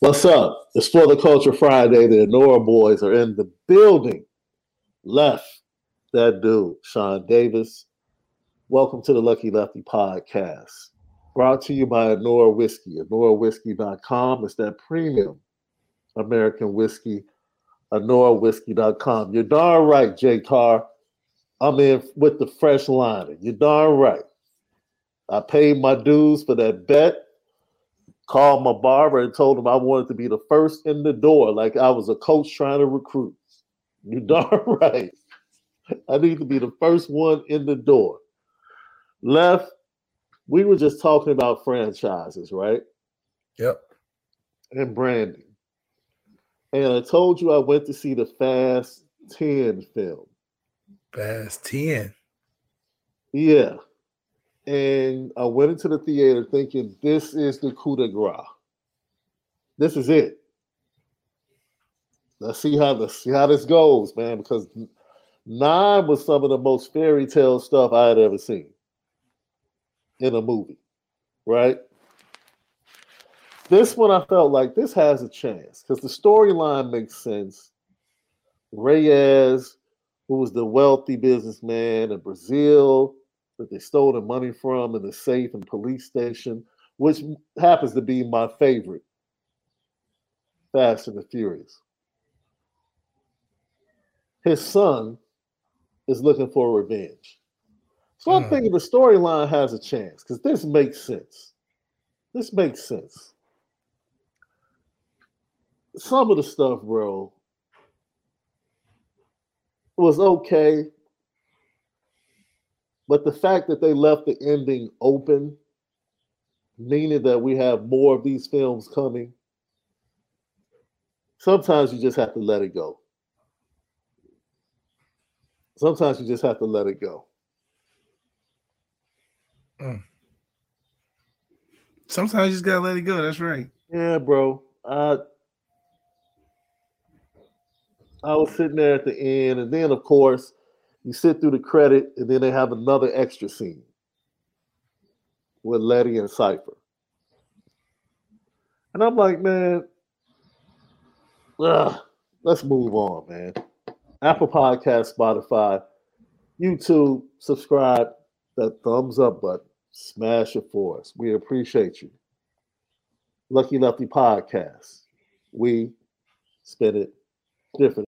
What's up? It's for the Culture Friday. The Nora boys are in the building. Left that dude, Shaun Davis. Welcome to the Lucky Lefty podcast. Brought to you by Anora Whiskey. AnoraWhiskey.com is that premium American whiskey. AnoraWhiskey.com. You're darn right, Jay Tar. I'm in with the fresh liner. You're darn right. I paid my dues for that bet called my barber and told him I wanted to be the first in the door, like I was a coach trying to recruit. You darn right. I need to be the first one in the door. Left, we were just talking about franchises, right? Yep. And branding. And I told you I went to see the Fast 10 film. Fast 10. Yeah and I went into the theater thinking this is the coup de grace. This is it. Let's see how this see how this goes, man. Because nine was some of the most fairy tale stuff I had ever seen in a movie, right? This one I felt like this has a chance because the storyline makes sense. Reyes, who was the wealthy businessman in Brazil, that they stole the money from in the safe and police station, which happens to be my favorite Fast and the Furious. His son is looking for revenge. So I'm hmm. thinking the storyline has a chance because this makes sense. This makes sense. Some of the stuff, bro, was okay. But the fact that they left the ending open, meaning that we have more of these films coming, sometimes you just have to let it go. Sometimes you just have to let it go. Mm. Sometimes you just gotta let it go. That's right. Yeah, bro. I I was sitting there at the end, and then of course you sit through the credit, and then they have another extra scene with Letty and Cypher. And I'm like, man, ugh, let's move on, man. Apple Podcast, Spotify, YouTube, subscribe, that thumbs up button, smash it for us. We appreciate you. Lucky Lefty Podcast. We spin it different.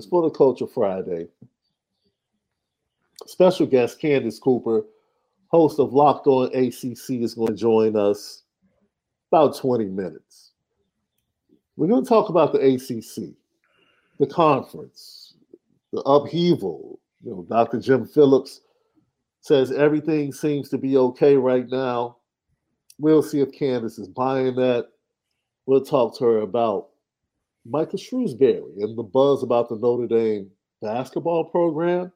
It's for the Culture Friday. Special guest Candace Cooper, host of Locked On ACC, is going to join us about 20 minutes. We're going to talk about the ACC, the conference, the upheaval. You know, Dr. Jim Phillips says everything seems to be okay right now. We'll see if Candace is buying that. We'll talk to her about Micah Shrewsberry and the buzz about the Notre Dame basketball program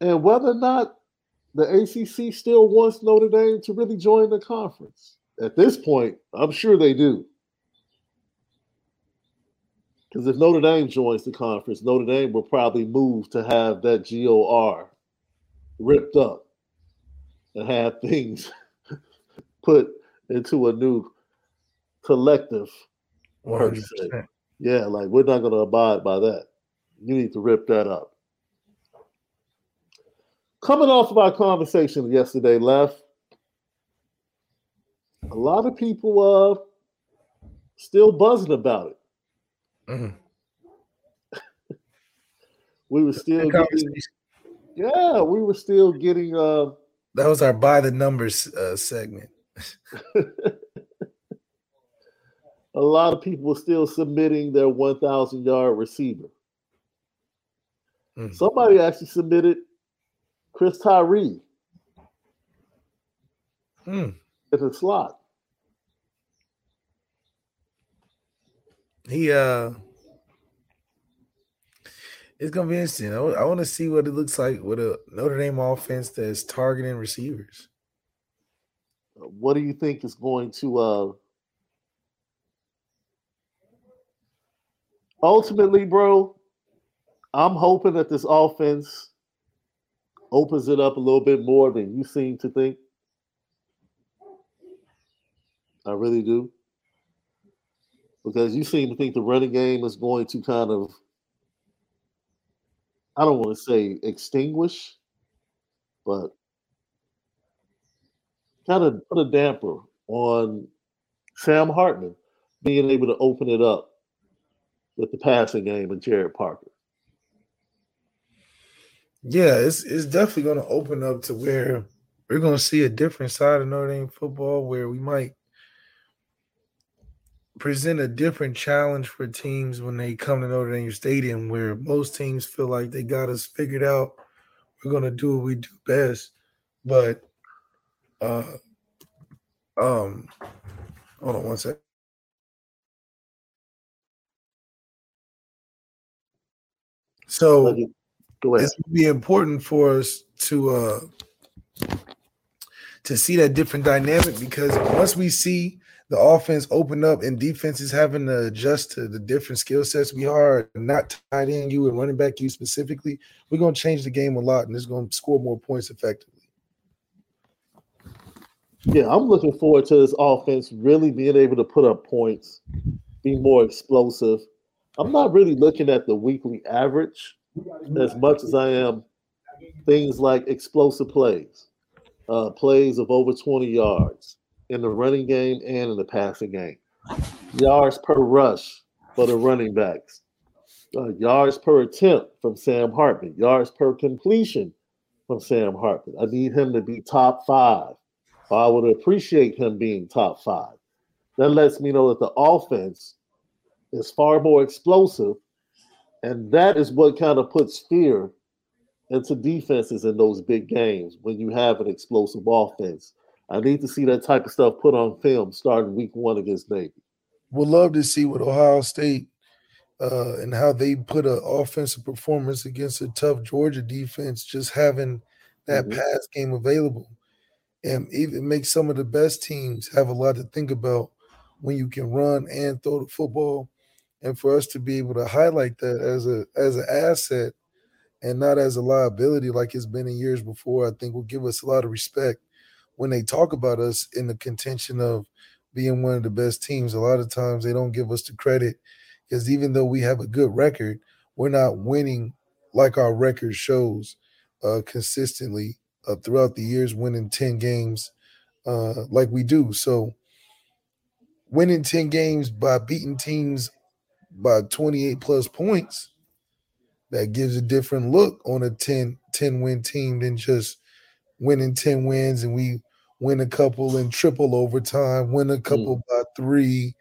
and whether or not the ACC still wants Notre Dame to really join the conference. At this point, I'm sure they do. Because if Notre Dame joins the conference, Notre Dame will probably move to have that GOR ripped up and have things put into a new collective. Per 100%. Yeah, like we're not going to abide by that. You need to rip that up. Coming off of our conversation yesterday, left a lot of people uh still buzzing about it. Mhm. We were still getting, yeah, we were still getting uh That was our by the numbers uh, segment. a lot of people still submitting their 1,000 yard receiver. Mhm. Somebody actually submitted Chris Tyree Mm. in the slot. He uh it's gonna be interesting. I, want to see what it looks like with a Notre Dame offense that's targeting receivers. What do you think is going to uh ultimately, bro? I'm hoping that this offense opens it up a little bit more than you seem to think. I really do. Because you seem to think the running game is going to kind of, I don't want to say extinguish, but kind of put a damper on Sam Hartman being able to open it up with the passing game and Gerad Parker. Yeah, it's it's definitely going to open up to where we're going to see a different side of Notre Dame football, where we might present a different challenge for teams when they come to Notre Dame Stadium, where most teams feel like they got us figured out. We're going to do what we do best, but uh, um, hold on one sec. So it's be important for us to uh to see that different dynamic because once we see the offense open up and defenses having to adjust to the different skill sets we are, not tied in you and running back you specifically, we're gonna change the game a lot and it's gonna score more points effectively. Yeah, I'm looking forward to this offense really being able to put up points, be more explosive. I'm not really looking at the weekly average as much as I am things like explosive plays, uh, plays of over 20 yards in the running game and in the passing game, yards per rush for the running backs, uh, yards per attempt from Sam Hartman, yards per completion from Sam Hartman. I need him to be top five. I would appreciate him being top five. That lets me know that the offense is far more explosive, and that is what kind of puts fear into defenses in those big games when you have an explosive offense. I need to see that type of stuff put on film starting week one against Navy. Would love to see what Ohio State uh, and how they put an offensive performance against a tough Georgia defense, just having that mm-hmm. pass game available. And even make some of the best teams have a lot to think about when you can run and throw the football. And for us to be able to highlight that as a as an asset and not as a liability like it's been in years before, I think will give us a lot of respect when they talk about us in the contention of being one of the best teams. A lot of times they don't give us the credit because even though we have a good record, we're not winning like our record shows uh, consistently uh, throughout the years, winning 10 games uh, like we do. So winning 10 games by beating teams by 28 plus points that gives a different look on a 10 10 win team than just winning 10 wins and we win a couple in triple overtime, win a couple mm. by three.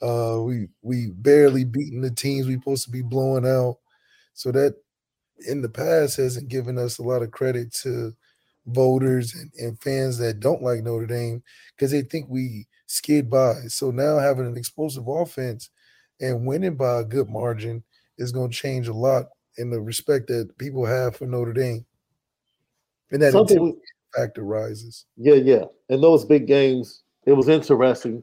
Uh, we we barely beaten the teams we supposed to be blowing out. So that in the past hasn't given us a lot of credit to voters and, and fans that don't like Notre Dame because they think we skid by. So now having an explosive offense and winning by a good margin is going to change a lot in the respect that people have for Notre Dame. And that Something, factor rises. Yeah, yeah. In those big games, it was interesting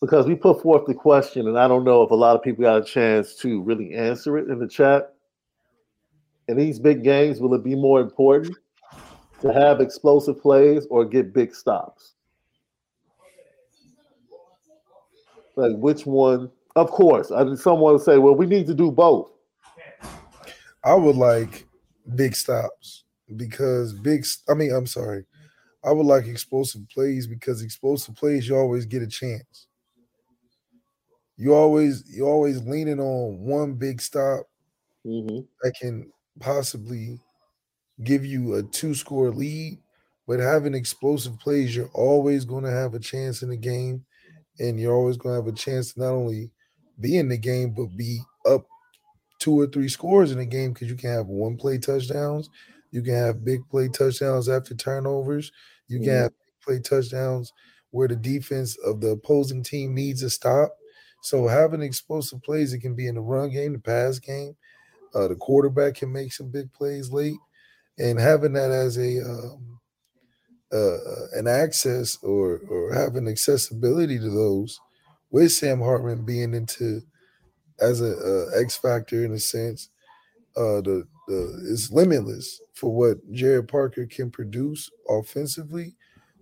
because we put forth the question, and I don't know if a lot of people got a chance to really answer it in the chat. In these big games, will it be more important to have explosive plays or get big stops? Like which one? Of course, I mean, someone say, "Well, we need to do both." I would like big stops because big. I mean, I'm sorry. I would like explosive plays because explosive plays you always get a chance. You always you always leaning on one big stop mm-hmm. that can possibly give you a two score lead, but having explosive plays, you're always going to have a chance in the game, and you're always going to have a chance to not only be in the game but be up two or three scores in the game because you can have one play touchdowns you can have big play touchdowns after turnovers. You can have play touchdowns where the defense of the opposing team needs a stop. So having explosive plays, it can be in the run game, the pass game. Uh, the quarterback can make some big plays late, and having that as a um, uh, an access or or having accessibility to those with Sam Hartman being into as a, a X factor in a sense, uh, the the is limitless for what Gerad Parker can produce offensively,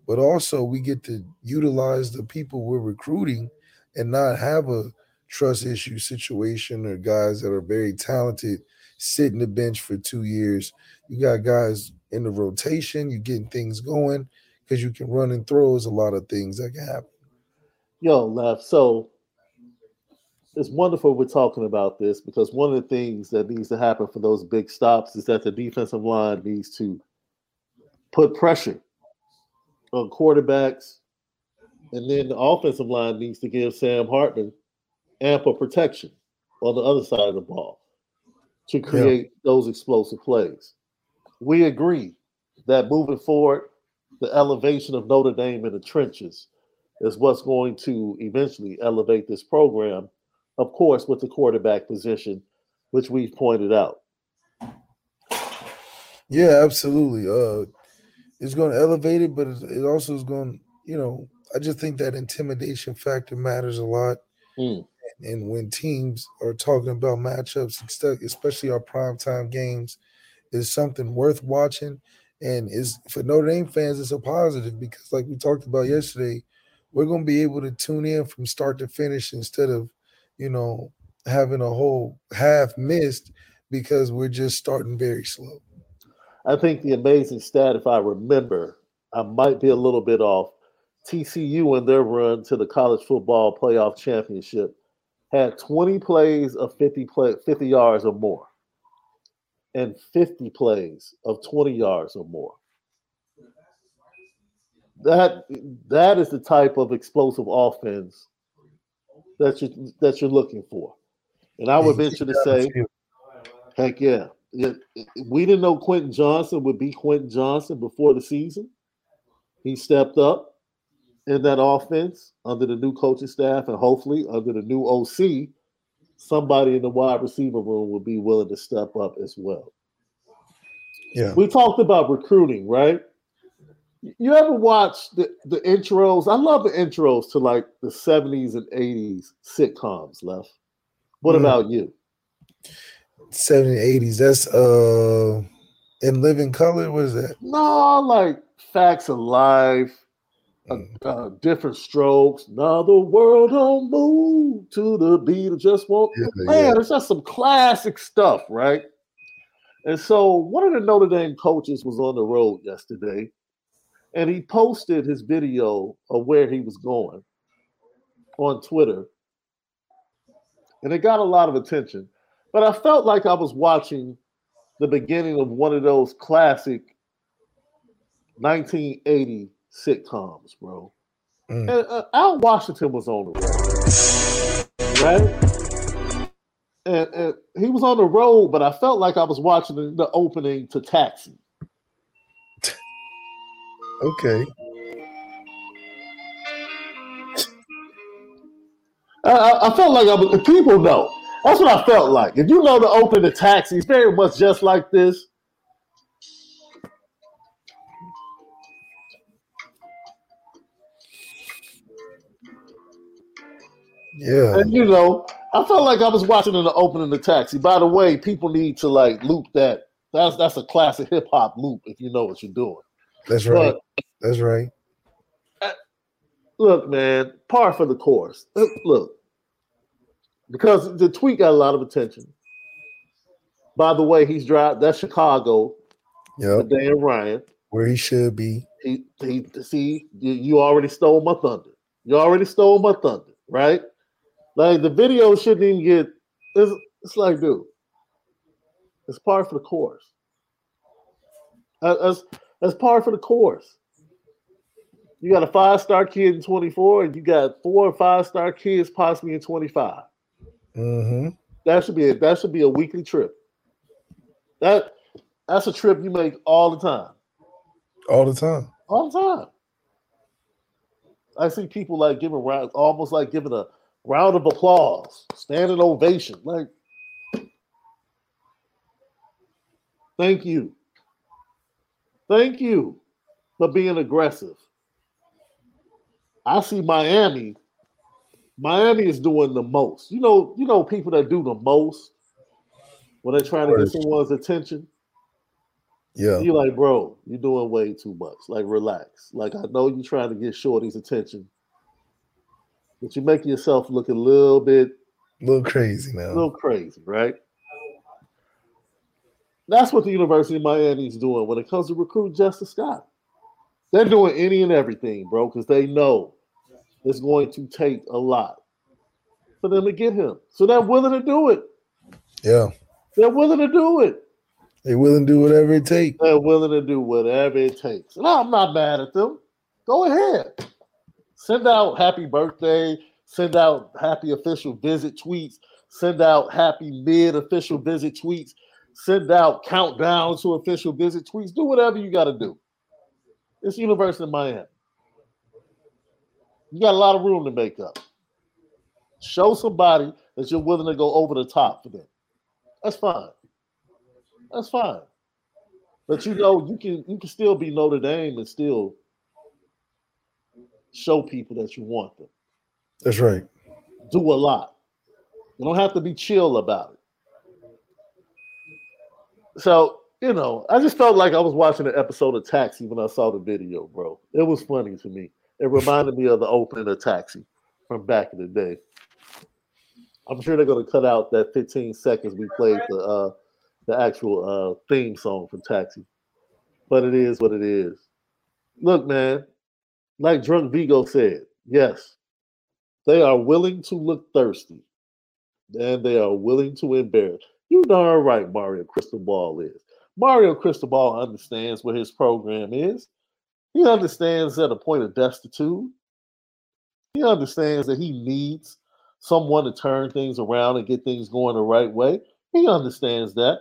but also we get to utilize the people we're recruiting and not have a trust issue situation or guys that are very talented sitting the bench for two years. You got guys in the rotation, You're getting things going because you can run and throw. There's a lot of things that can happen. Yo, left. So it's wonderful we're talking about this because one of the things that needs to happen for those big stops is that the defensive line needs to put pressure on quarterbacks, and then the offensive line needs to give Sam Hartman ample protection on the other side of the ball to create yeah. those explosive plays. We agree that moving forward, the elevation of Notre Dame in the trenches is what's going to eventually elevate this program of course, with the quarterback position, which we've pointed out. Yeah, absolutely. Uh, it's going to elevate it, but it also is going. You know, I just think that intimidation factor matters a lot. Mm. And when teams are talking about matchups, especially our primetime games, is something worth watching. And is for Notre Dame fans, it's a positive because, like we talked about yesterday, we're going to be able to tune in from start to finish instead of you know, having a whole half missed because we're just starting very slow. I think the amazing stat, if I remember, I might be a little bit off. TCU in their run to the college football playoff championship had 20 plays of 50 play, 50 yards or more and 50 plays of 20 yards or more. That that is the type of explosive offense that you that you're looking for. And I would venture to say, heck yeah, we didn't know Quentin Johnston would be Quentin Johnston before the season. He stepped up in that offense under the new coaching staff and hopefully under the new OC, somebody in the wide receiver room would be willing to step up as well. Yeah. We talked about recruiting, right? You ever watch the, the intros? I love the intros to like the 70s and 80s sitcoms, left. What mm. about you? 70s, 80s. That's uh in living color. What is that? No, like Facts of Life, uh, different strokes. Now the world don't move to the beat. It just won't. Yeah, Man, yeah. it's just some classic stuff, right? And so one of the Notre Dame coaches was on the road yesterday, and he posted his video of where he was going on Twitter. And it got a lot of attention. But I felt like I was watching the beginning of one of those classic 1980 sitcoms, bro. Mm. And uh, Al Washington was on the road, right? And, and, he was on the road, but I felt like I was watching the, the opening to Taxi. okay. I, I, felt like I was. The people know. That's what I felt like. If you know the opening to Taxi, it's very much just like this. Yeah. And you know, I felt like I was watching in the opening of Taxi. By the way, people need to like loop that. That's that's a classic hip hop loop if you know what you're doing. That's right. But, that's right. Uh, look, man, par for the course. Look, because the tweet got a lot of attention. By the way, he's driving. That's Chicago. Yeah, Dan Ryan, where he should be. He, he see you already stole my thunder. You already stole my thunder, right? Like the video shouldn't even get. It's, it's like, dude, it's part for the course. As as par for the course. You got a five star kid in 24, and you got four or five star kids possibly in 25. Mm-hmm. That should be a, that should be a weekly trip. That that's a trip you make all the time. All the time. All the time. I see people like giving round, almost like giving a round of applause, standing ovation. Like, thank you. Thank you for being aggressive. I see Miami. Miami is doing the most. You know, you know people that do the most when they're trying to get someone's attention. Yeah. You're like, bro, you're doing way too much. Like, relax. Like, I know you're trying to get Shorty's attention but you're making yourself look a little bit, a little crazy now, a little crazy, right? That's what the University of Miami is doing when it comes to recruit Justin Scott. They're doing any and everything, bro, because they know it's going to take a lot for them to get him. So they're willing to do it. Yeah. They're willing to do it. They're willing to do whatever it takes. They're willing to do whatever it takes. And I'm not mad at them. Go ahead. Send out happy birthday. Send out happy official visit tweets. Send out happy mid official visit tweets. Send out countdown to official visit tweets. Do whatever you got to do. It's University of Miami. You got a lot of room to make up. Show somebody that you're willing to go over the top for them. That's fine. That's fine. But you know, you can you can still be Notre Dame and still show people that you want them. That's right. Do a lot. You don't have to be chill about it. So, you know, I just felt like I was watching an episode of Taxi when I saw the video, bro. It was funny to me. It reminded me of the opening of Taxi from back in the day. I'm sure they're going to cut out that 15 seconds we played the uh, the actual uh, theme song from Taxi, but it is what it is. Look, man, like Drunk Vigo said, yes, they are willing to look thirsty and they are willing to embarrass. You darn right Mario Cristobal is. Mario Cristobal understands what his program is. He understands that a point of destitute. He understands that he needs someone to turn things around and get things going the right way. He understands that.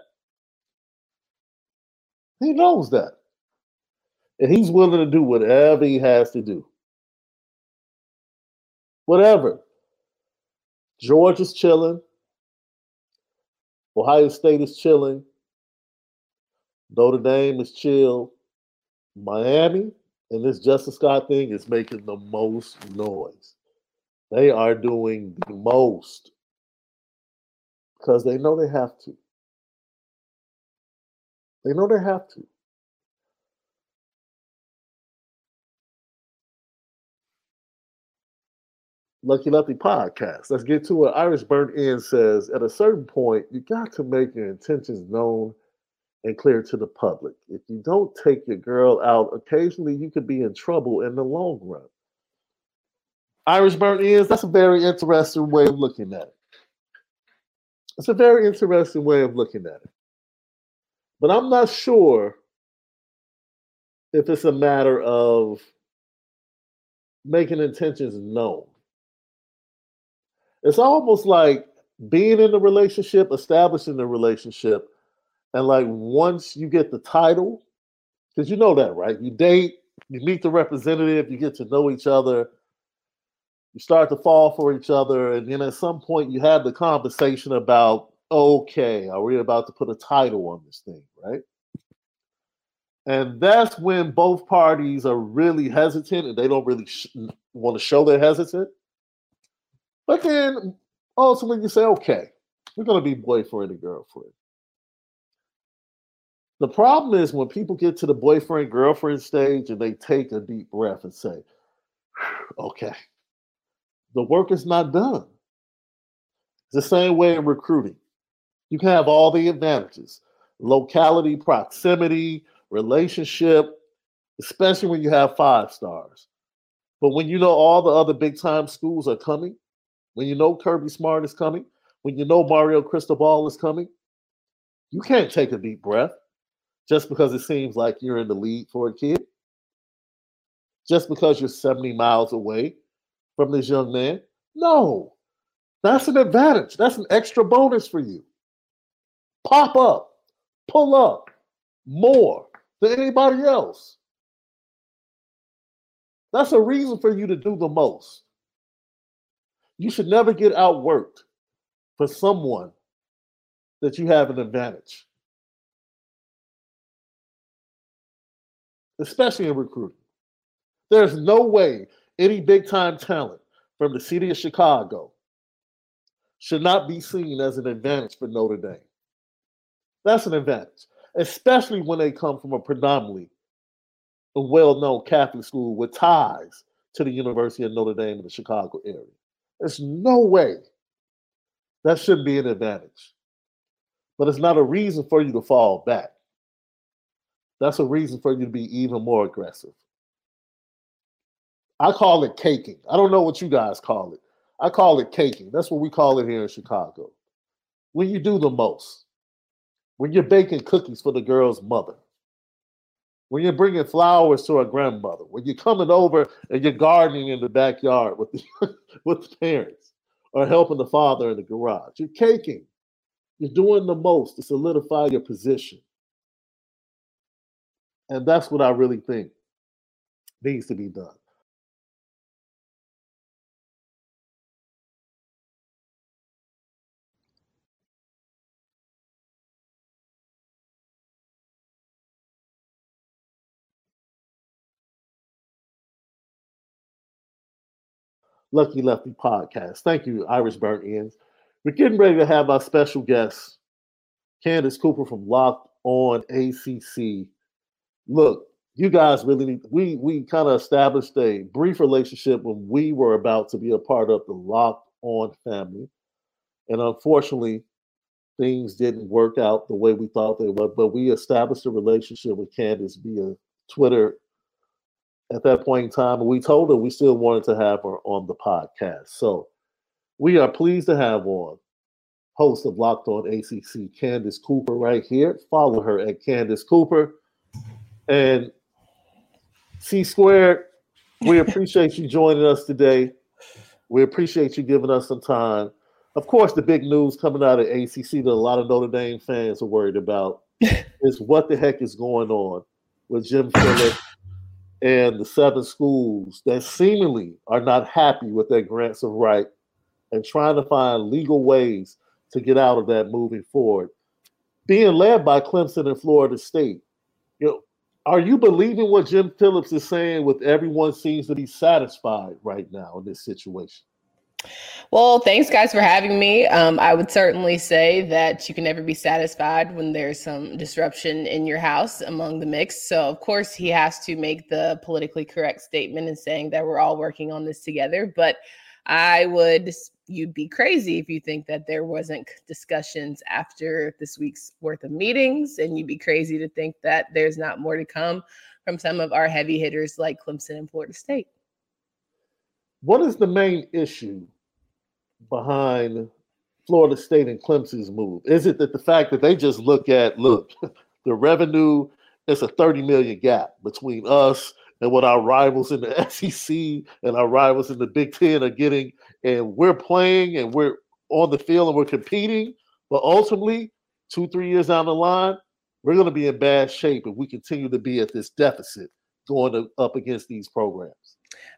He knows that. And he's willing to do whatever he has to do. Whatever. George is chilling. Ohio State is chilling. Notre Dame is chill. Miami and this Justin Scott thing is making the most noise. They are doing the most because they know they have to. They know they have to. Lucky Lefty podcast. Let's get to it. Irish Burnt Ends says at a certain point, you got to make your intentions known and clear to the public. If you don't take your girl out, occasionally you could be in trouble in the long run. Irish Burnt Ends, that's a very interesting way of looking at it. It's a very interesting way of looking at it. But I'm not sure if it's a matter of making intentions known. It's almost like being in the relationship, establishing the relationship, and like once you get the title, because you know that, right? You date, you meet the representative, you get to know each other, you start to fall for each other, and then at some point you have the conversation about, okay, are we about to put a title on this thing, right? And that's when both parties are really hesitant and they don't really sh- want to show they're hesitant. But then ultimately you say, okay, we're going to be boyfriend and girlfriend. The problem is when people get to the boyfriend girlfriend stage and they take a deep breath and say, okay, the work is not done. It's the same way in recruiting. You can have all the advantages locality, proximity, relationship, especially when you have five stars. But when you know all the other big time schools are coming, when you know Kirby Smart is coming, when you know Mario Cristobal is coming, you can't take a deep breath just because it seems like you're in the lead for a kid. Just because you're 70 miles away from this young man. No, that's an advantage. That's an extra bonus for you. Pop up, pull up more than anybody else. That's a reason for you to do the most. You should never get outworked for someone that you have an advantage, especially in recruiting. There's no way any big time talent from the city of Chicago should not be seen as an advantage for Notre Dame. That's an advantage, especially when they come from a predominantly a well-known Catholic school with ties to the University of Notre Dame in the Chicago area. There's no way that shouldn't be an advantage. But it's not a reason for you to fall back. That's a reason for you to be even more aggressive. I call it caking. I don't know what you guys call it. I call it caking. That's what we call it here in Chicago. When you do the most, when you're baking cookies for the girl's mother, when you're bringing flowers to a grandmother, when you're coming over and you're gardening in the backyard with the, with the parents or helping the father in the garage, you're caking. You're doing the most to solidify your position. And that's what I really think needs to be done. Lucky Lefty podcast. Thank you, Irish Burnt Ends. We're getting ready to have our special guest, Candace Cooper from Locked On ACC. Look, you guys really need, we we kind of established a brief relationship when we were about to be a part of the Locked On family. And unfortunately, things didn't work out the way we thought they would, but we established a relationship with Candace via Twitter at that point in time, we told her we still wanted to have her on the podcast. So we are pleased to have on host of Locked On ACC, Candace Cooper, right here. Follow her at Candace Cooper. And C Squared, we appreciate you joining us today. We appreciate you giving us some time. Of course, the big news coming out of ACC that a lot of Notre Dame fans are worried about is what the heck is going on with Jim Phillips and the seven schools that seemingly are not happy with their grants of right and trying to find legal ways to get out of that moving forward. Being led by Clemson and Florida State, you know, are you believing what Jim Phillips is saying with everyone seems to be satisfied right now in this situation? Well, thanks, guys, for having me. Um, I would certainly say that you can never be satisfied when there's some disruption in your house among the mix. So, of course, he has to make the politically correct statement and saying that we're all working on this together. But I would, you'd be crazy if you think that there wasn't discussions after this week's worth of meetings, and you'd be crazy to think that there's not more to come from some of our heavy hitters like Clemson and Florida State. What is the main issue behind Florida State and Clemson's move? Is it that the fact that they just look at look the revenue? It's a thirty million gap between us and what our rivals in the SEC and our rivals in the Big Ten are getting, and we're playing and we're on the field and we're competing, but ultimately, two three years down the line, we're going to be in bad shape if we continue to be at this deficit going to, up against these programs.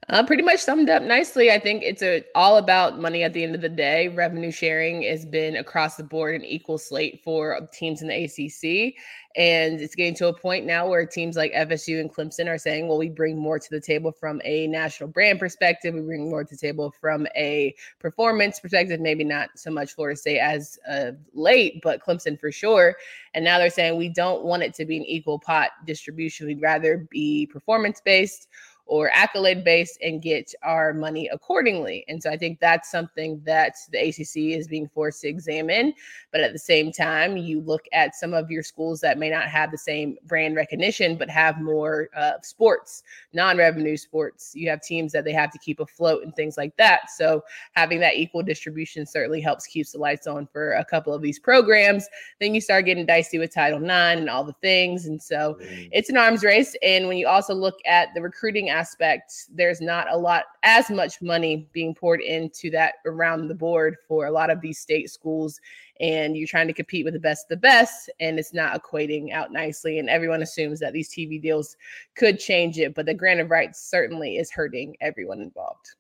Uh, pretty much summed up nicely. I think it's a, all about money at the end of the day. Revenue sharing has been across the board an equal slate for teams in the ACC. And it's getting to a point now where teams like FSU and Clemson are saying, well, we bring more to the table from a national brand perspective. We bring more to the table from a performance perspective, maybe not so much Florida State as uh, late, but Clemson for sure. And now they're saying we don't want it to be an equal pot distribution. We'd rather be performance based or accolade based and get our money accordingly. And so I think that's something that the ACC is being forced to examine. But at the same time, you look at some of your schools that may not have the same brand recognition, but have more uh, sports, non revenue sports. You have teams that they have to keep afloat and things like that. So having that equal distribution certainly helps keeps the lights on for a couple of these programs. Then you start getting dicey with Title IX and all the things. And so mm. it's an arms race. And when you also look at the recruiting aspect, there's not a lot as much money being poured into that around the board for a lot of these state schools. And you're trying to compete with the best of the best, and it's not equating out nicely. And everyone assumes that these TV deals could change it, but the grant of rights certainly is hurting everyone involved.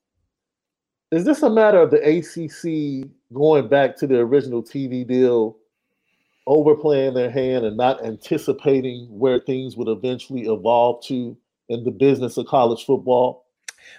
Is this a matter of the ACC going back to the original TV deal, overplaying their hand and not anticipating where things would eventually evolve to? In the business of college football?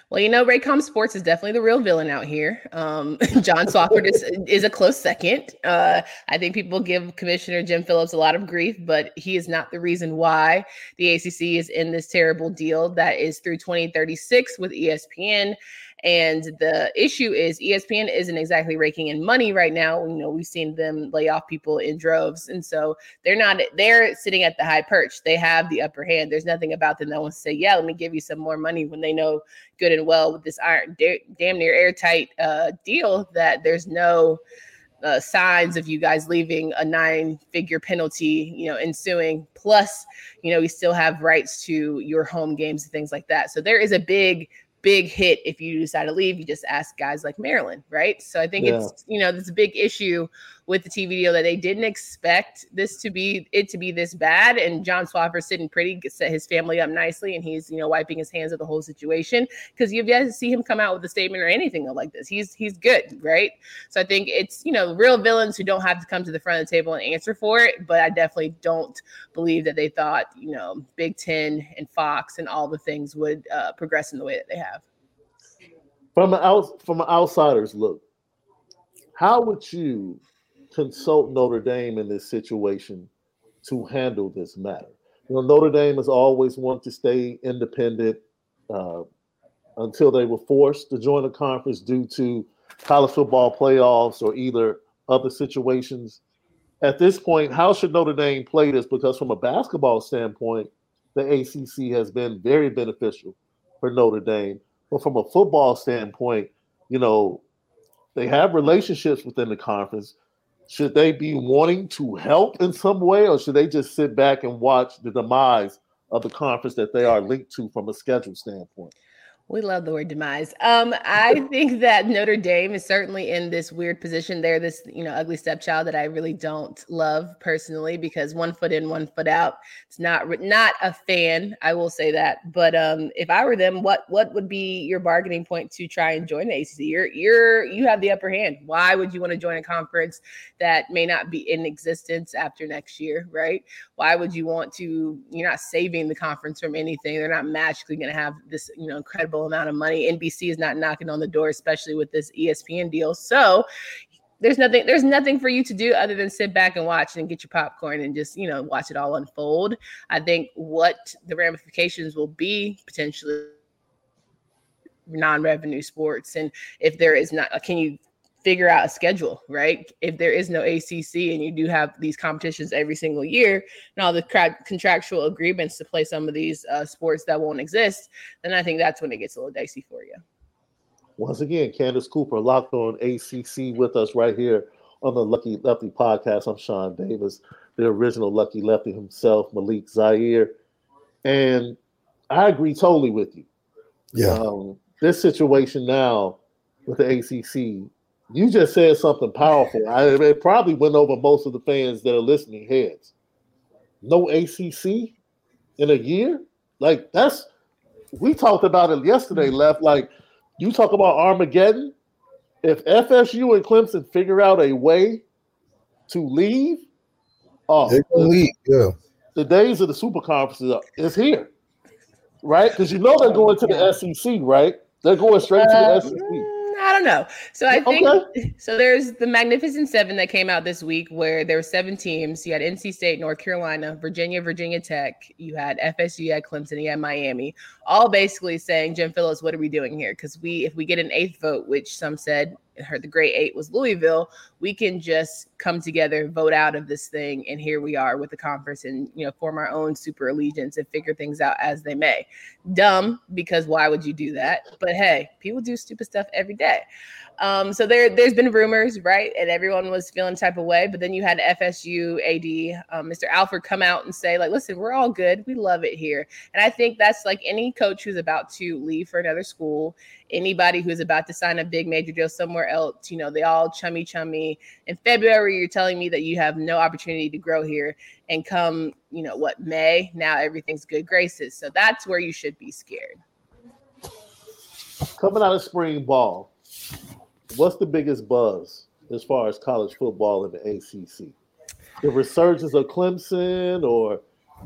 Well, you know, Raycom Sports is definitely the real villain out here. Um, John Swofford is, is a close second. Uh, I think people give Commissioner Jim Phillips a lot of grief, but he is not the reason why the ACC is in this terrible deal that is through 2036 with ESPN. And the issue is ESPN isn't exactly raking in money right now. You know, we've seen them lay off people in droves. And so they're not, they're sitting at the high perch. They have the upper hand. There's nothing about them that wants to say, yeah, let me give you some more money when they know good and well with this iron, damn near airtight uh, deal that there's no, uh, signs of you guys leaving a nine figure penalty, you know, ensuing. Plus, you know, we still have rights to your home games and things like that. So there is a big big hit if you decide to leave. You just ask guys like Maryland, right? So I think yeah. it's you know a big issue with the TV deal that they didn't expect this to be it to be this bad. And John Swofford sitting pretty, set his family up nicely, and he's you know wiping his hands of the whole situation because you've yet to see him come out with a statement or anything like this. He's he's good, right? So I think it's you know real villains who don't have to come to the front of the table and answer for it. But I definitely don't believe that they thought you know Big Ten and Fox and all the things would uh, progress in the way that they have. From an out from an outsider's look, how would you consult Notre Dame in this situation to handle this matter. You know, Notre Dame has always wanted to stay independent uh, until they were forced to join a conference due to college football playoffs or either other situations. At this point, how should Notre Dame play this? Because from a basketball standpoint, the ACC has been very beneficial for Notre Dame. But from a football standpoint, you know, they have relationships within the conference should they be wanting to help in some way, or should they just sit back and watch the demise of the conference that they are linked to from a schedule standpoint? We love the word demise. Um, I think that Notre Dame is certainly in this weird position. They're this, you know, ugly stepchild that I really don't love personally because one foot in, one foot out. It's not not a fan. I will say that. But um, if I were them, what what would be your bargaining point to try and join the ACC? You're you're you have the upper hand. Why would you want to join a conference that may not be in existence after next year, right? Why would you want to? You're not saving the conference from anything. They're not magically going to have this, you know, incredible amount of money. NBC is not knocking on the door, especially with this ESPN deal. So there's nothing there's nothing for you to do other than sit back and watch and get your popcorn and just you know watch it all unfold i think what the ramifications will be potentially non-revenue sports and if there is not can you figure out a schedule, right? If there is no ACC and you do have these competitions every single year and all the cra- contractual agreements to play some of these uh, sports that won't exist, then I think that's when it gets a little dicey for you. Once again, Candace Cooper locked on ACC with us right here on the Lucky Lefty podcast. I'm Shaun Davis, the original Lucky Lefty himself, Malik Zaire. And I agree totally with you. Yeah. Um, this situation now with the ACC you just said something powerful. I, it probably went over most of the fans that are listening heads. No ACC in a year? Like, that's, we talked about it yesterday, left. Like, you talk about Armageddon. If FSU and Clemson figure out a way to leave, oh, they can leave, yeah. The days of the super conferences is here, right? Because you know they're going to the SEC, right? They're going straight to the SEC. I don't know. So I think okay. so. There's the Magnificent Seven that came out this week, where there were seven teams. You had NC State, North Carolina, Virginia, Virginia Tech. You had FSU, you had Clemson, you had Miami. All basically saying, Jim Phillips, what are we doing here? Because we, if we get an eighth vote, which some said heard the great eight was Louisville, we can just come together, vote out of this thing, and here we are with the conference and you know form our own super allegiance and figure things out as they may. Dumb because why would you do that? But hey, people do stupid stuff every day. Um, so there, there's been rumors, right? And everyone was feeling type of way. But then you had FSU AD, um, Mr. Alford, come out and say, like, listen, we're all good. We love it here. And I think that's like any coach who's about to leave for another school, anybody who's about to sign a big major deal somewhere else, you know, they all chummy chummy. In February, you're telling me that you have no opportunity to grow here. And come, you know, what, May, now everything's good graces. So that's where you should be scared. Coming out of spring ball, what's the biggest buzz as far as college football in the ACC? The resurgence of Clemson or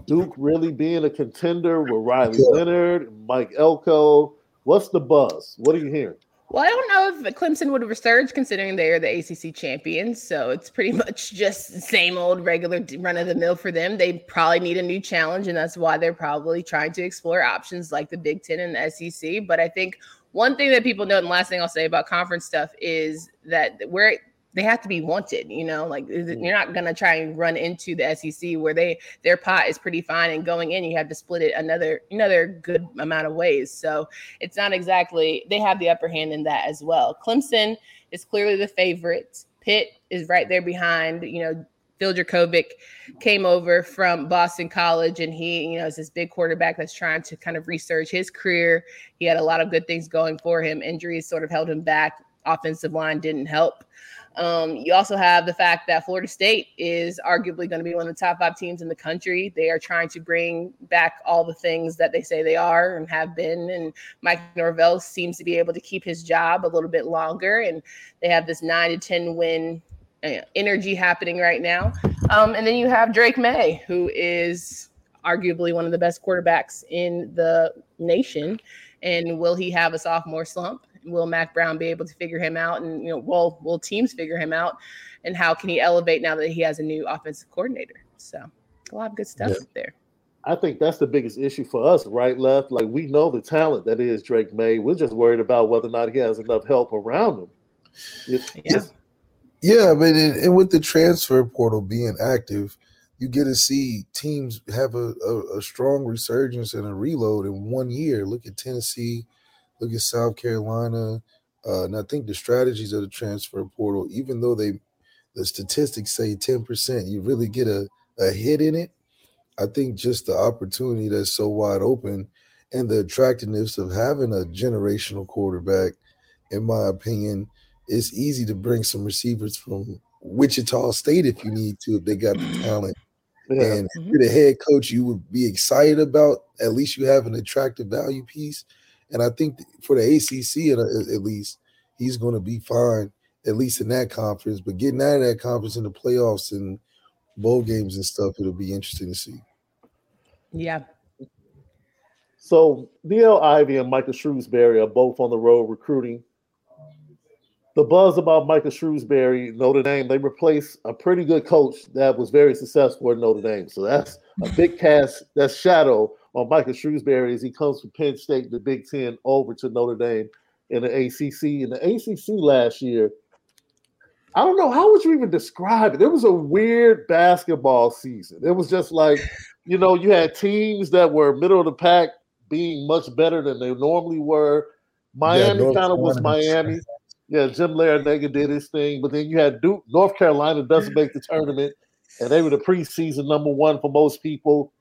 Duke really being a contender with Riley Leonard, Mike Elko? What's the buzz? What are you hearing? Well, I don't know if Clemson would resurge considering they are the ACC champions. So it's pretty much just same old regular run of the mill for them. They probably need a new challenge, and that's why they're probably trying to explore options like the Big Ten and the SEC. But I think one thing that people know, and the last thing I'll say about conference stuff is that where they have to be wanted, you know, like mm. you're not gonna try and run into the SEC where they their pot is pretty fine and going in you have to split it another another good amount of ways. So it's not exactly they have the upper hand in that as well. Clemson is clearly the favorite. Pitt is right there behind, you know, Phil Jurkovec came over from Boston College, and he, you know, is this big quarterback that's trying to kind of research his career. He had a lot of good things going for him. Injuries sort of held him back. Offensive line didn't help. Um, you also have the fact that Florida State is arguably going to be one of the top five teams in the country. They are trying to bring back all the things that they say they are and have been. And Mike Norvell seems to be able to keep his job a little bit longer. And they have this nine to 10 win energy happening right now. Um, and then you have Drake Maye, who is arguably one of the best quarterbacks in the nation. And will he have a sophomore slump? Will Mack Brown be able to figure him out? And you know, will will teams figure him out? And how can he elevate now that he has a new offensive coordinator? So a lot of good stuff yeah. there. I think that's the biggest issue for us, right, left. Like we know the talent that is Drake Maye. We're just worried about whether or not he has enough help around him. It's, yeah. It's, yeah, but it, and with the transfer portal being active, you get to see teams have a, a, a, strong resurgence and a reload in one year. Look at Tennessee, look at South Carolina, uh, and I think the strategies of the transfer portal, even though they the statistics say ten percent, you really get a, a hit in it. I think just the opportunity that's so wide open, and the attractiveness of having a generational quarterback, in my opinion, it's easy to bring some receivers from Wichita State if you need to, if they got the talent. Yeah. And if you're mm-hmm. the head coach, you would be excited about at least you have an attractive value piece. And I think for the ACC, at least, he's going to be fine, at least in that conference. But getting out of that conference in the playoffs and bowl games and stuff, it'll be interesting to see. Yeah. So Niele Ivey and Micah Shrewsberry are both on the road recruiting the buzz about Micah Shrewsberry, Notre Dame, they replaced a pretty good coach that was very successful at Notre Dame. So that's a big cast, that's shadow on Micah Shrewsberry as he comes from Penn State, the Big Ten, over to Notre Dame in the ACC. In the ACC last year, I don't know how would you even describe it. It was a weird basketball season. It was just like, you know, you had teams that were middle of the pack being much better than they normally were. Miami yeah, kind of was Miami. Yeah, Jim Larrañaga did his thing, but then you had Duke. North Carolina doesn't make the tournament, and they were the preseason number one for most people.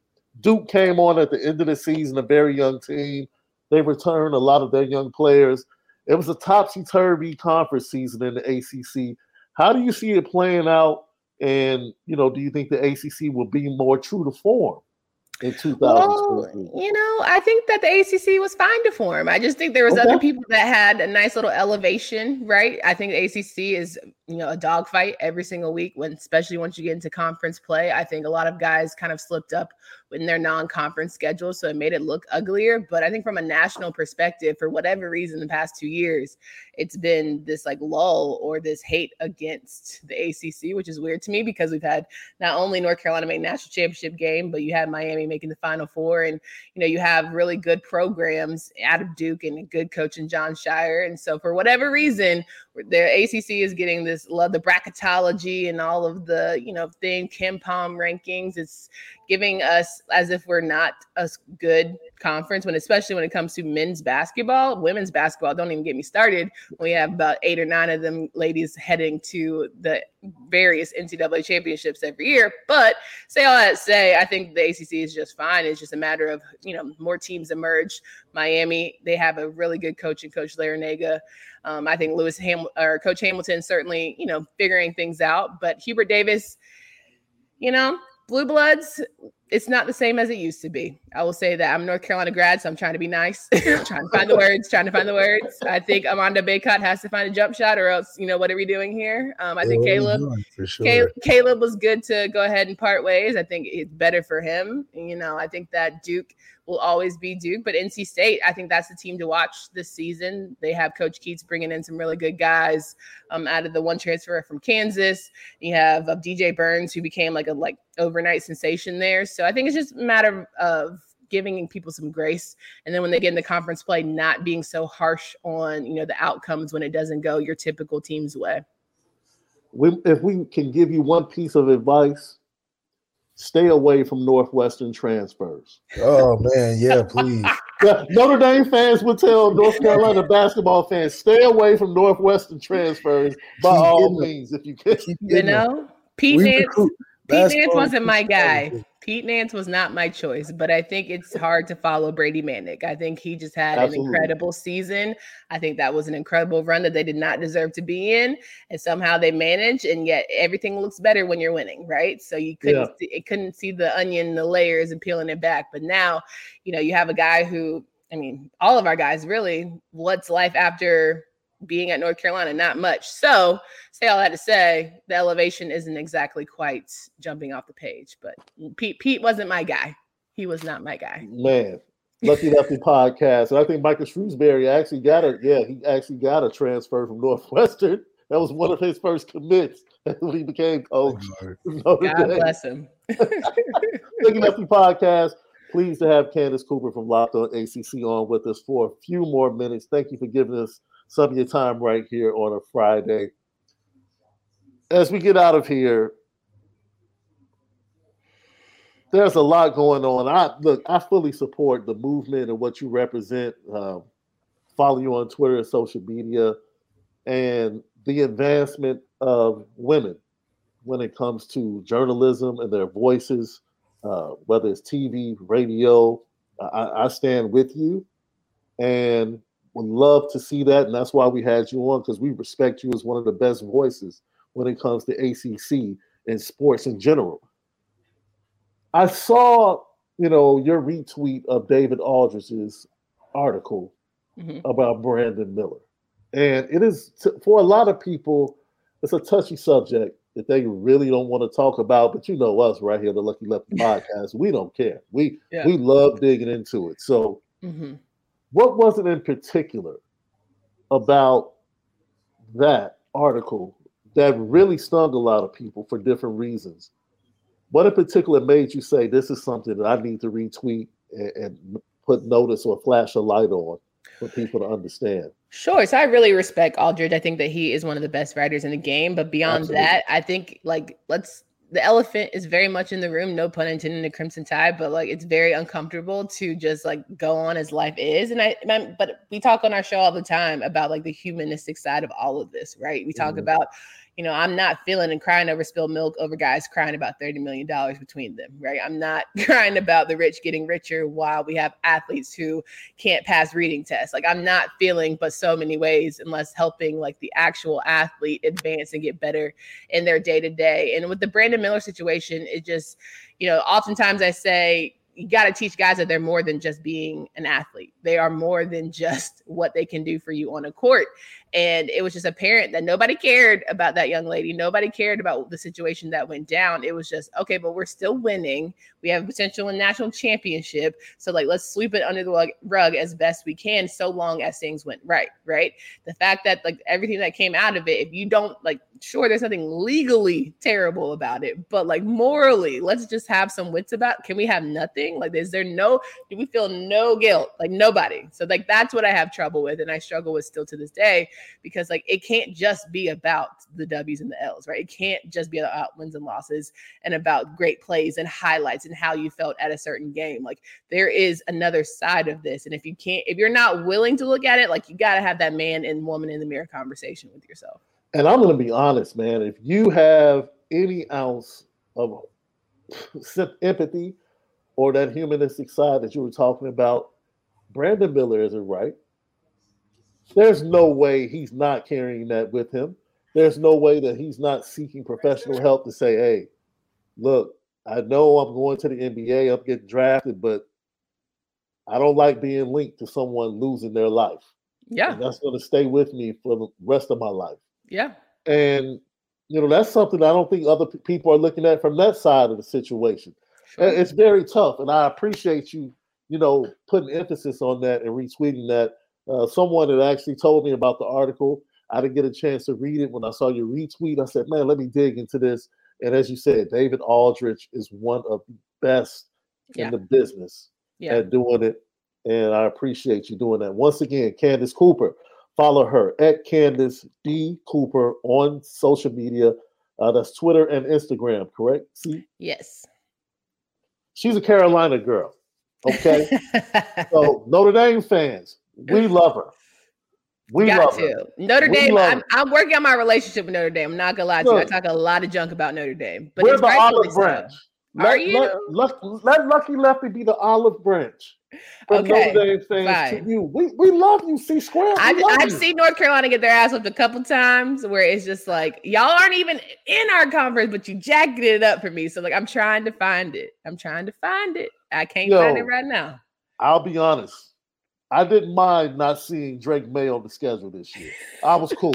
Duke came on at the end of the season, a very young team. They returned a lot of their young players. It was a topsy turvy conference season in the ACC. How do you see it playing out? And you know, do you think the ACC will be more true to form? In 2020? Well, you know, I think that the ACC was fine to form. I just think there was okay. other people that had a nice little elevation, right? I think the ACC is, you know, a dogfight every single week when, especially once you get into conference play. I think a lot of guys kind of slipped up in their non-conference schedule, so it made it look uglier. But I think from a national perspective, for whatever reason, the past two years, it's been this like lull or this hate against the ACC, which is weird to me because we've had not only North Carolina make national championship game, but you had Miami making the Final Four, and you know you have really good programs out of Duke and a good coach in Jon Scheyer, And so for whatever reason, the ACC is getting this love the bracketology and all of the you know thing KenPom rankings. It's giving us as if we're not a good conference when especially when it comes to men's basketball women's basketball don't even get me started. We have about eight or nine of them ladies heading to the various ncaa championships every year. But say all that say i think the acc is just fine. It's just a matter of you know more teams emerge. Miami they have a really good coach and coach larrañaga um, i think lewis Ham- or coach hamilton certainly you know figuring things out. But hubert davis you know Blue Bloods, it's not the same as it used to be. I will say that I'm North Carolina grad, so I'm trying to be nice, trying to find the words, trying to find the words. I think Armando Bacot has to find a jump shot, or else, you know, what are we doing here? Um, I think oh, Caleb, sure. Caleb, Caleb was good to go ahead and part ways. I think it's better for him. You know, I think that Duke will always be Duke. But NC State, I think that's the team to watch this season. They have Coach Keatts bringing in some really good guys um, out of the one transfer from Kansas. You have uh, DJ Burns, who became like a like overnight sensation there. So I think it's just a matter of giving people some grace and then when they get in the conference play not being so harsh on you know the outcomes when it doesn't go your typical team's way we, if we can give you one piece of advice stay away from Northwestern transfers. Oh man, yeah, please. Notre Dame fans would tell North Carolina basketball fans stay away from Northwestern transfers by all means if you can. You know, Pete Nance, Pete Nance wasn't my guy. Pete Nance was not my choice, but I think it's hard to follow Brady Manek. I think he just had Absolutely. an incredible season. I think that was an incredible run that they did not deserve to be in, and somehow they managed. And yet everything looks better when you're winning, right? So you couldn't yeah. see, it couldn't see the onion, the layers, and peeling it back. But now, you know, you have a guy who, I mean, all of our guys really. What's life after being at North Carolina, not much. So, say all that to say, the elevation isn't exactly quite jumping off the page. But Pete, Pete wasn't my guy. He was not my guy. Man, Lucky Lefty podcast, and I think Micah Shrewsberry actually got a yeah, he actually got a transfer from Northwestern. That was one of his first commits when he became coach. Oh, God bless him. Lucky Lefty podcast. Pleased to have Candace Cooper from Locked On ACC on with us for a few more minutes. Thank you for giving us some of your time right here on a Friday. As we get out of here, there's a lot going on. I look, I fully support the movement and what you represent. Um, follow you on Twitter and social media, and the advancement of women when it comes to journalism and their voices, uh, whether it's TV, radio, I, I stand with you, and would love to see that. And that's why we had you on because we respect you as one of the best voices when it comes to ACC and sports in general. I saw, you know, your retweet of David Aldridge's article mm-hmm. about Brandon Miller. And it is, for a lot of people, it's a touchy subject that they really don't want to talk about. But you know us right here, the Lucky Lefty podcast, we don't care. We yeah. we love digging into it. So, mm-hmm. What was it in particular about that article that really stung a lot of people for different reasons? What in particular made you say this is something that I need to retweet and, and put notice or flash a light on for people to understand? Sure. So I really respect Aldridge. I think that he is one of the best writers in the game. But beyond Absolutely. that, I think like let's the elephant is very much in the room, no pun intended in the Crimson Tide, but like it's very uncomfortable to just like go on as life is. And I, but we talk on our show all the time about like the humanistic side of all of this, right? We talk mm-hmm. about you know, I'm not feeling and crying over spilled milk over guys crying about $30 million between them, right? I'm not crying about the rich getting richer while we have athletes who can't pass reading tests. Like, I'm not feeling but so many ways unless helping like the actual athlete advance and get better in their day to day. And with the Brandon Miller situation, it just, you know, oftentimes I say, you got to teach guys that they're more than just being an athlete. They are more than just what they can do for you on a court. And it was just apparent that nobody cared about that young lady. Nobody cared about the situation that went down. It was just, okay, but we're still winning. We have a potential in national championship. So, like, let's sweep it under the rug as best we can, so long as things went right. Right. The fact that, like, everything that came out of it, if you don't, like, sure, there's nothing legally terrible about it, but, like, morally, let's just have some wits about Can we have nothing? Like, is there no, do we feel no guilt? Like, nobody. So, like, that's what I have trouble with. And I struggle with still to this day because like it can't just be about the W's and the L's, right? It can't just be about wins and losses and about great plays and highlights and how you felt at a certain game. Like there is another side of this. And if you can't, if you're not willing to look at it, like you got to have that man and woman in the mirror conversation with yourself. And I'm going to be honest, man. If you have any ounce of empathy or that humanistic side that you were talking about, Brandon Miller isn't right. There's no way he's not carrying that with him. There's no way that he's not seeking professional help to say, hey, look, I know I'm going to the NBA, I'm getting drafted, but I don't like being linked to someone losing their life. Yeah. And that's going to stay with me for the rest of my life. Yeah. And, you know, that's something I don't think other people are looking at from that side of the situation. Sure. It's very tough. And I appreciate you, you know, putting emphasis on that and retweeting that uh, someone had actually told me about the article. I didn't get a chance to read it when I saw your retweet. I said, man, let me dig into this. And as you said, David Aldridge is one of the best yeah. in the business yeah. at doing it. And I appreciate you doing that. Once again, Candace Cooper, follow her at Candace D. Cooper on social media. Uh, that's Twitter and Instagram, correct? See? Yes. She's a Carolina girl. Okay. so Notre Dame fans, we mm. love her. We Got love to. Her. Notre we Dame. I'm, I'm, working on my relationship with Notre Dame. I'm not gonna lie to you. I talk a lot of junk about Notre Dame, but we're the olive branch. Let, Are you? Let, let, let, Lucky Lefty be the olive branch. okay. Notre Dame fans Fine. to you. We, we love you, C Square. I've, I've seen North Carolina get their ass whipped a couple times where it's just like, y'all aren't even in our conference, but you jacketed it up for me. So, like, I'm trying to find it. I'm trying to find it. I can't Yo, find it right now. I'll be honest. I didn't mind not seeing Drake Maye on the schedule this year. I was cool.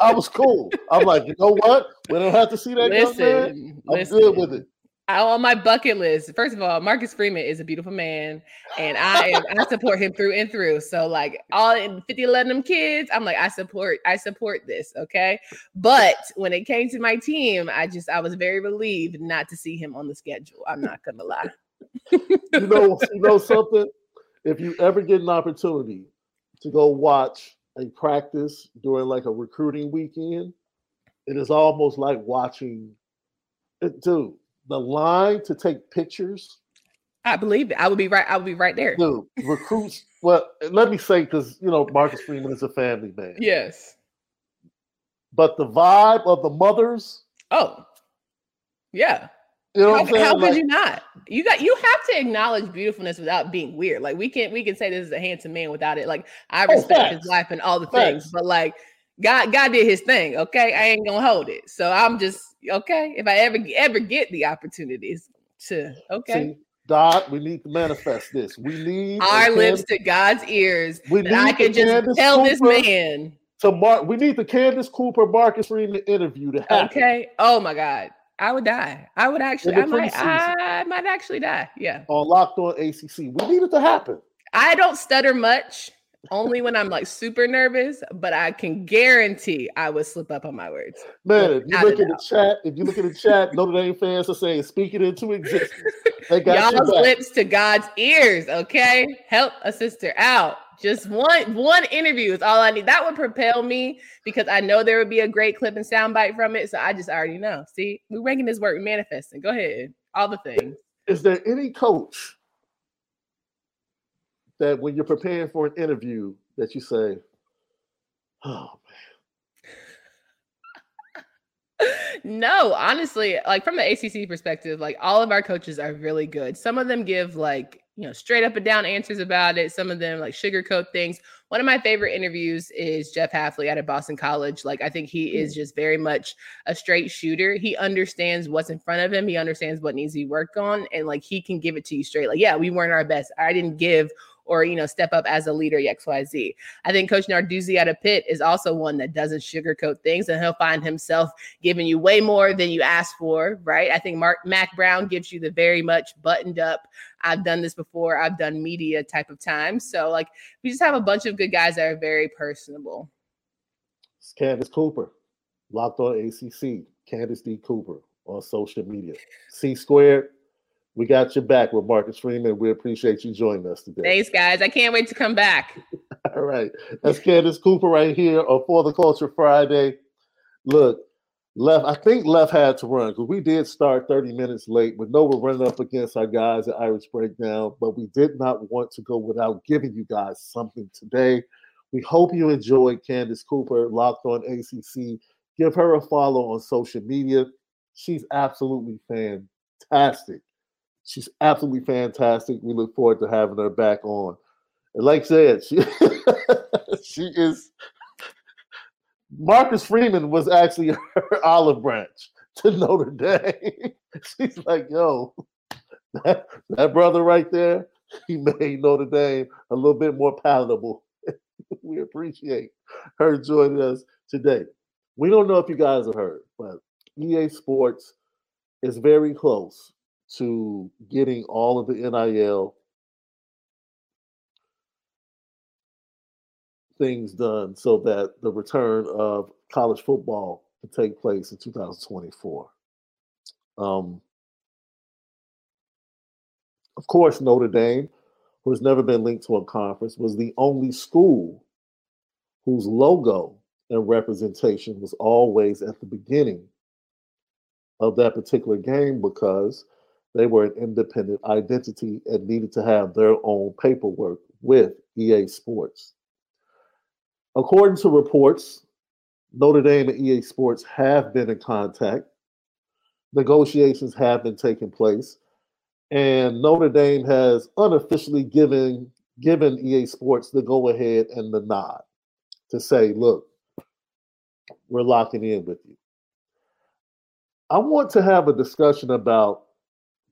I was cool. I'm like, you know what? We don't have to see that listen, young man. I'm listen. good with it. I, on my bucket list, first of all, Marcus Freeman is a beautiful man, and I am, I support him through and through. So like all in 50 11 them kids, I'm like, I support, I support this. Okay. But when it came to my team, I just I was very relieved not to see him on the schedule. I'm not gonna lie. you know, you know something? If you ever get an opportunity to go watch a practice during like a recruiting weekend, it is almost like watching it, dude. The line to take pictures. I believe it. I would be right. I would be right there. Dude, recruits. well, let me say because you know Marcus Freeman is a family man. Yes. But the vibe of the mothers. Oh, yeah. You know how, what I'm saying? how Like, could you not? You got you have to acknowledge beautifulness without being weird. Like we can't. we can say this is a handsome man without it. Like I Oh, respect facts. his wife and all the Facts. things, but like God God did his thing. Okay, I ain't gonna hold it. So I'm just okay. If I ever ever get the opportunities to okay, See, God, we need to manifest this. We need our lips to God's ears. We that I can just Candace tell this man. to Mark. We need the Candace Cooper Marcus Freeman interview to happen. Okay. Oh my God. I would die. I would actually. I might. I might actually die. Yeah. on Locked On ACC. We need it to happen. I don't stutter much, only when I'm like super nervous, but I can guarantee I would slip up on my words. Man, if you look at the chat, if you look at the chat, Notre Dame fans are saying speak it into existence. They got Y'all's lips to God's ears, okay? Help a sister out. Just one one interview is all I need. That would propel me because I know there would be a great clip and soundbite from it. So I just already know. See, we're ranking this work, we're manifesting. Go ahead. All the things. Is there any coach that when you're preparing for an interview that you say, "Oh No, honestly, like from the ACC perspective, like all of our coaches are really good. Some of them give like, you know, straight up and down answers about it. Some of them like sugarcoat things. One of my favorite interviews is Jeff Hafley out of Boston College. Like, I think he hmm. is just very much a straight shooter. He understands what's in front of him, he understands what needs to be worked on, and like he can give it to you straight. Like, yeah, we weren't our best. I didn't give or you know step up as a leader xyz i think coach narduzzi out of pitt is also one that doesn't sugarcoat things and he'll find himself giving you way more than you asked for right i think mark mack brown gives you the very much buttoned up i've done this before i've done media type of time so like we just have a bunch of good guys that are very personable It's Candace Cooper, locked on ACC. Candace D. Cooper on social media. C squared, we got your back with Marcus Freeman. We appreciate you joining us today. thanks guys i can't wait to come back All right. That's Candace Cooper right here on For the Culture Friday. Look, Left, I think Left had to run because we did start 30 minutes late. But no, we're running up against our guys at Irish Breakdown. But we did not want to go without giving you guys something today. We hope you enjoyed Candace Cooper, Locked on ACC. Give her a follow on social media. She's absolutely fantastic. She's absolutely fantastic. We look forward to having her back on. And like I said, she, she is. Marcus Freeman was actually her olive branch to Notre Dame. She's like, yo, that, that brother right there, he made Notre Dame a little bit more palatable. we appreciate her joining us today. We don't know if you guys have heard, but EA Sports is very close to getting all of the NIL things done so that the return of college football can take place in 2024. Um, of course, Notre Dame, who has never been linked to a conference, was the only school whose logo and representation was always at the beginning of that particular game because they were an independent identity and needed to have their own paperwork with EA Sports. According to reports, Notre Dame and EA Sports have been in contact. Negotiations have been taking place, and Notre Dame has unofficially given given EA Sports the go ahead and the nod to say, "Look, we're locking in with you." I want to have a discussion about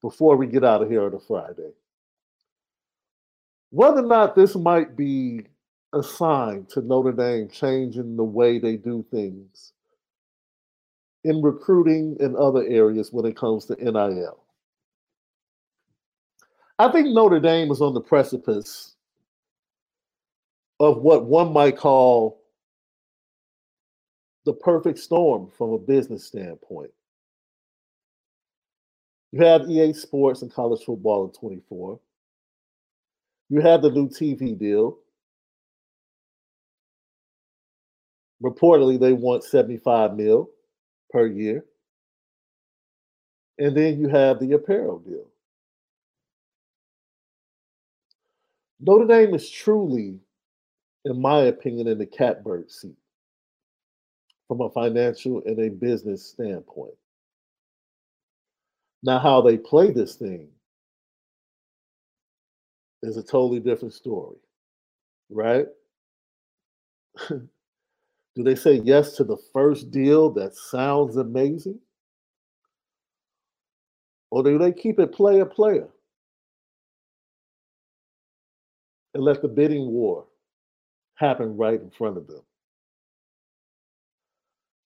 before we get out of here on a Friday whether or not this might be a sign to Notre Dame changing the way they do things in recruiting and other areas when it comes to NIL. I think Notre Dame is on the precipice of what one might call the perfect storm from a business standpoint. You have EA Sports and college football in 24. You have the new TV deal. Reportedly, they want 75 mil per year. And then you have the apparel deal. Notre Dame is truly, in my opinion, in the catbird seat from a financial and a business standpoint. Now, how they play this thing is a totally different story, right? Do they say yes to the first deal that sounds amazing? Or do they keep it player player and let the bidding war happen right in front of them?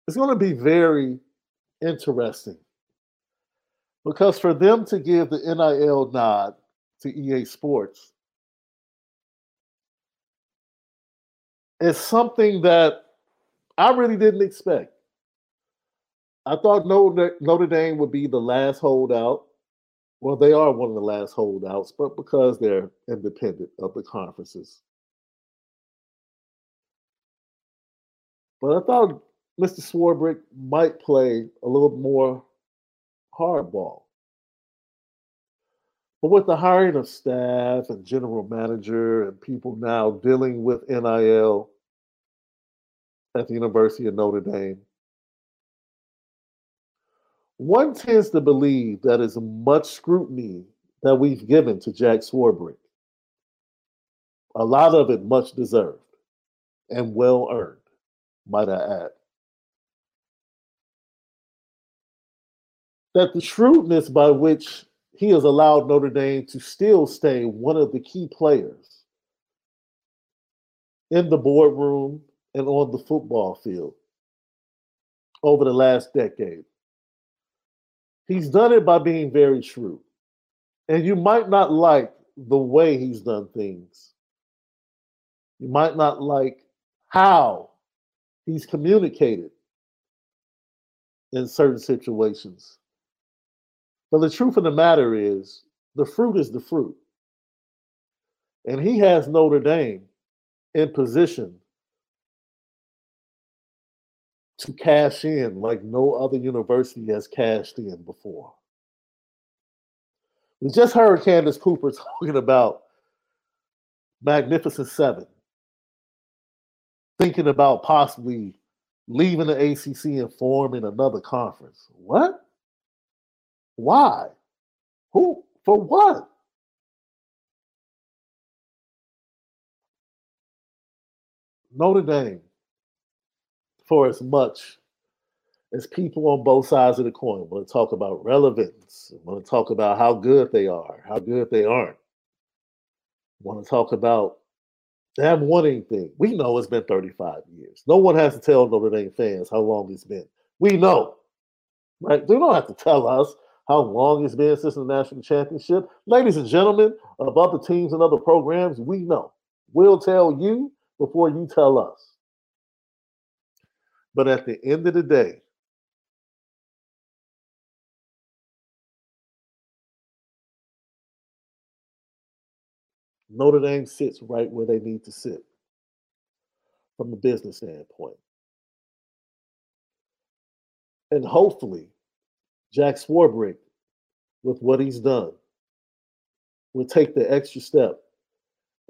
It's going to be very interesting because for them to give the NIL nod to EA Sports is something that I really didn't expect. I thought Notre, Dame would be the last holdout. Well, they are one of the last holdouts, but because they're independent of the conferences. But I thought Mr. Swarbrick might play a little more hardball. But with the hiring of staff and general manager and people now dealing with NIL at the University of Notre Dame, one tends to believe that as much scrutiny that we've given to Jack Swarbrick, a lot of it much deserved and well earned, might I add. That the shrewdness by which he has allowed Notre Dame to still stay one of the key players in the boardroom and on the football field over the last decade. He's done it by being very shrewd. And you might not like the way he's done things. You might not like how he's communicated in certain situations. But the truth of the matter is, the fruit is the fruit. And he has Notre Dame in position to cash in like no other university has cashed in before. We just heard Candace Cooper talking about Magnificent Seven, thinking about possibly leaving the ACC and forming another conference. What? Why? Who? For what? Notre Dame, for as much as people on both sides of the coin want to talk about relevance, want to talk about how good they are, how good they aren't, want to talk about haven't won anything. We know it's been 35 years. No one has to tell Notre Dame fans how long it's been. We know, right? They don't have to tell us how long it's been since the national championship. Ladies and gentlemen of other teams and other programs, we know. We'll tell you before you tell us. But at the end of the day, Notre Dame sits right where they need to sit from a business standpoint. And hopefully, Jack Swarbrick, with what he's done, will take the extra step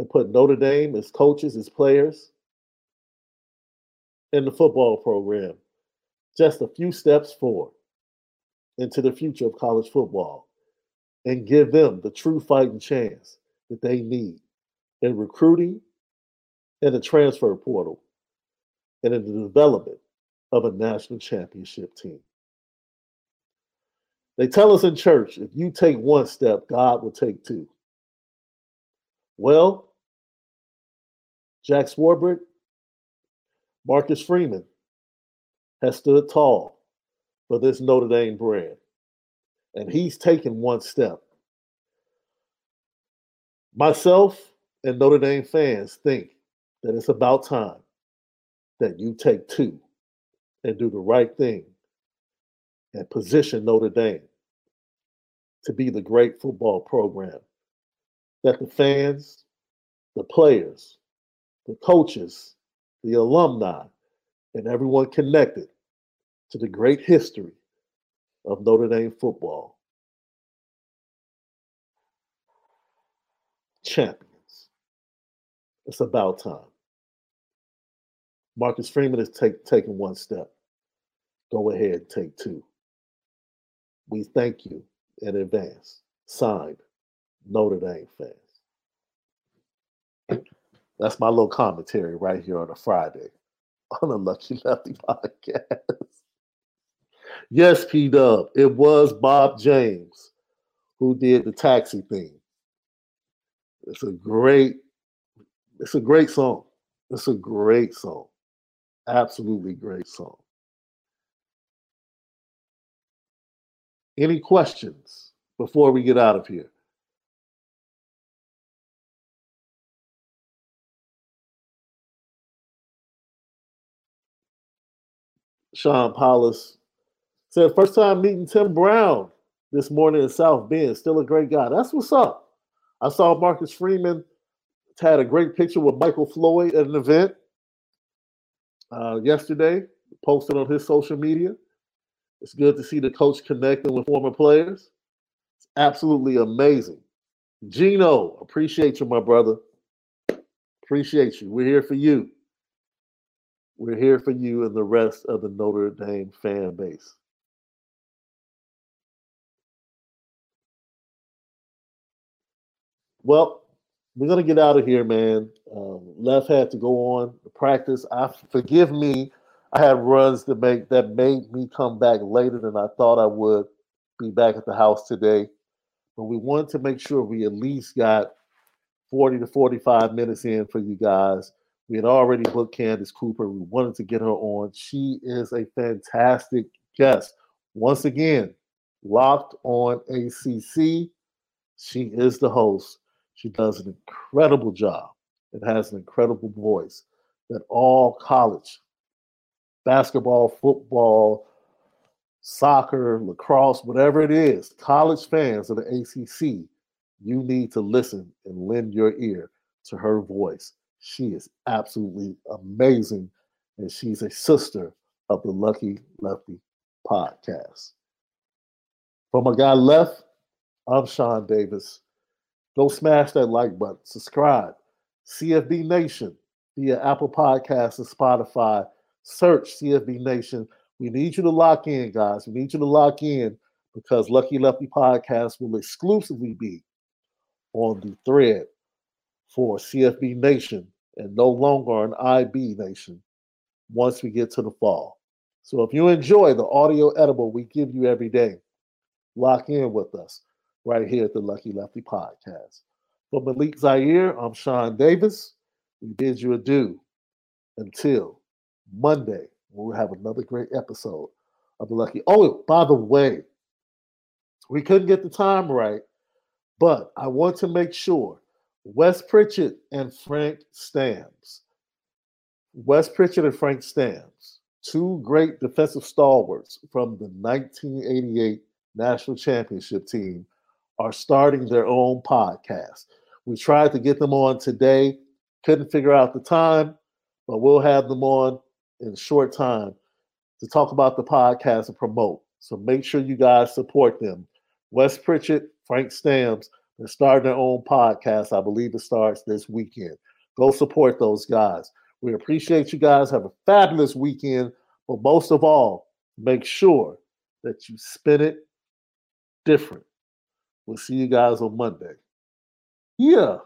and put Notre Dame, as coaches, as players, in the football program just a few steps forward into the future of college football and give them the true fighting chance that they need in recruiting and the transfer portal and in the development of a national championship team. They tell us in church if you take one step, God will take two. Well, Jack Swarbrick, Marcus Freeman has stood tall for this Notre Dame brand, and he's taken one step. Myself and Notre Dame fans think that it's about time that you take two and do the right thing and position Notre Dame to be the great football program that the fans, the players, the coaches, the alumni, and everyone connected to the great history of Notre Dame football. Champions. It's about time. Marcus Freeman has take, taken one step. Go ahead, take two we thank you in advance. Signed, Notre Dame fans. That's my little commentary right here on a Friday on the Lucky Lefty podcast. yes, P Dub, it was Bob James who did the taxi theme. It's a great, it's a great song. It's a great song. Absolutely great song. Any questions before we get out of here? Sean Paulus said, first time meeting Tim Brown this morning in South Bend. Still a great guy. That's what's up. I saw Marcus Freeman had a great picture with Michael Floyd at an event uh, yesterday, posted on his social media. It's good to see the coach connecting with former players. It's absolutely amazing. Gino, appreciate you, my brother. Appreciate you. We're here for you. We're here for you and the rest of the Notre Dame fan base. Well, we're gonna get out of here, man. Um, Left had to go on practice. I forgive me. I had runs to make that made me come back later than I thought I would. Be back at the house today, but we wanted to make sure we at least got 40 to 45 minutes in for you guys. We had already booked Candace Cooper. We wanted to get her on. She is a fantastic guest. Once again, locked on ACC. She is the host. She does an incredible job and has an incredible voice that all college basketball, football, soccer, lacrosse, whatever it is, college fans of the ACC, you need to listen and lend your ear to her voice. She is absolutely amazing. And she's a sister of the Lucky Lefty podcast. From my guy left, I'm Shaun Davis. Go smash that like button, subscribe. CFB Nation via Apple Podcasts and Spotify. Search CFB Nation. We need you to lock in, guys. We need you to lock in because Lucky Lefty Podcast will exclusively be on the thread for CFB Nation and no longer an IB Nation once we get to the fall. So if you enjoy the audio edible we give you every day, lock in with us right here at the Lucky Lefty Podcast. For Malik Zaire, I'm Shaun Davis. We bid you adieu until Monday, we'll have another great episode of the Lucky. Oh, by the way, we couldn't get the time right, but I want to make sure Wes Pritchett and Frank Stams. Wes Pritchett and Frank Stams, two great defensive stalwarts from the 1988 National Championship team, are starting their own podcast. We tried to get them on today, couldn't figure out the time, but we'll have them on in a short time to talk about the podcast and promote. So make sure you guys support them. Wes Pritchett, Frank Stams, they're starting their own podcast. I believe it starts this weekend. Go support those guys. We appreciate you guys. Have a fabulous weekend. But most of all, make sure that you spin it different. We'll see you guys on Monday. Yeah.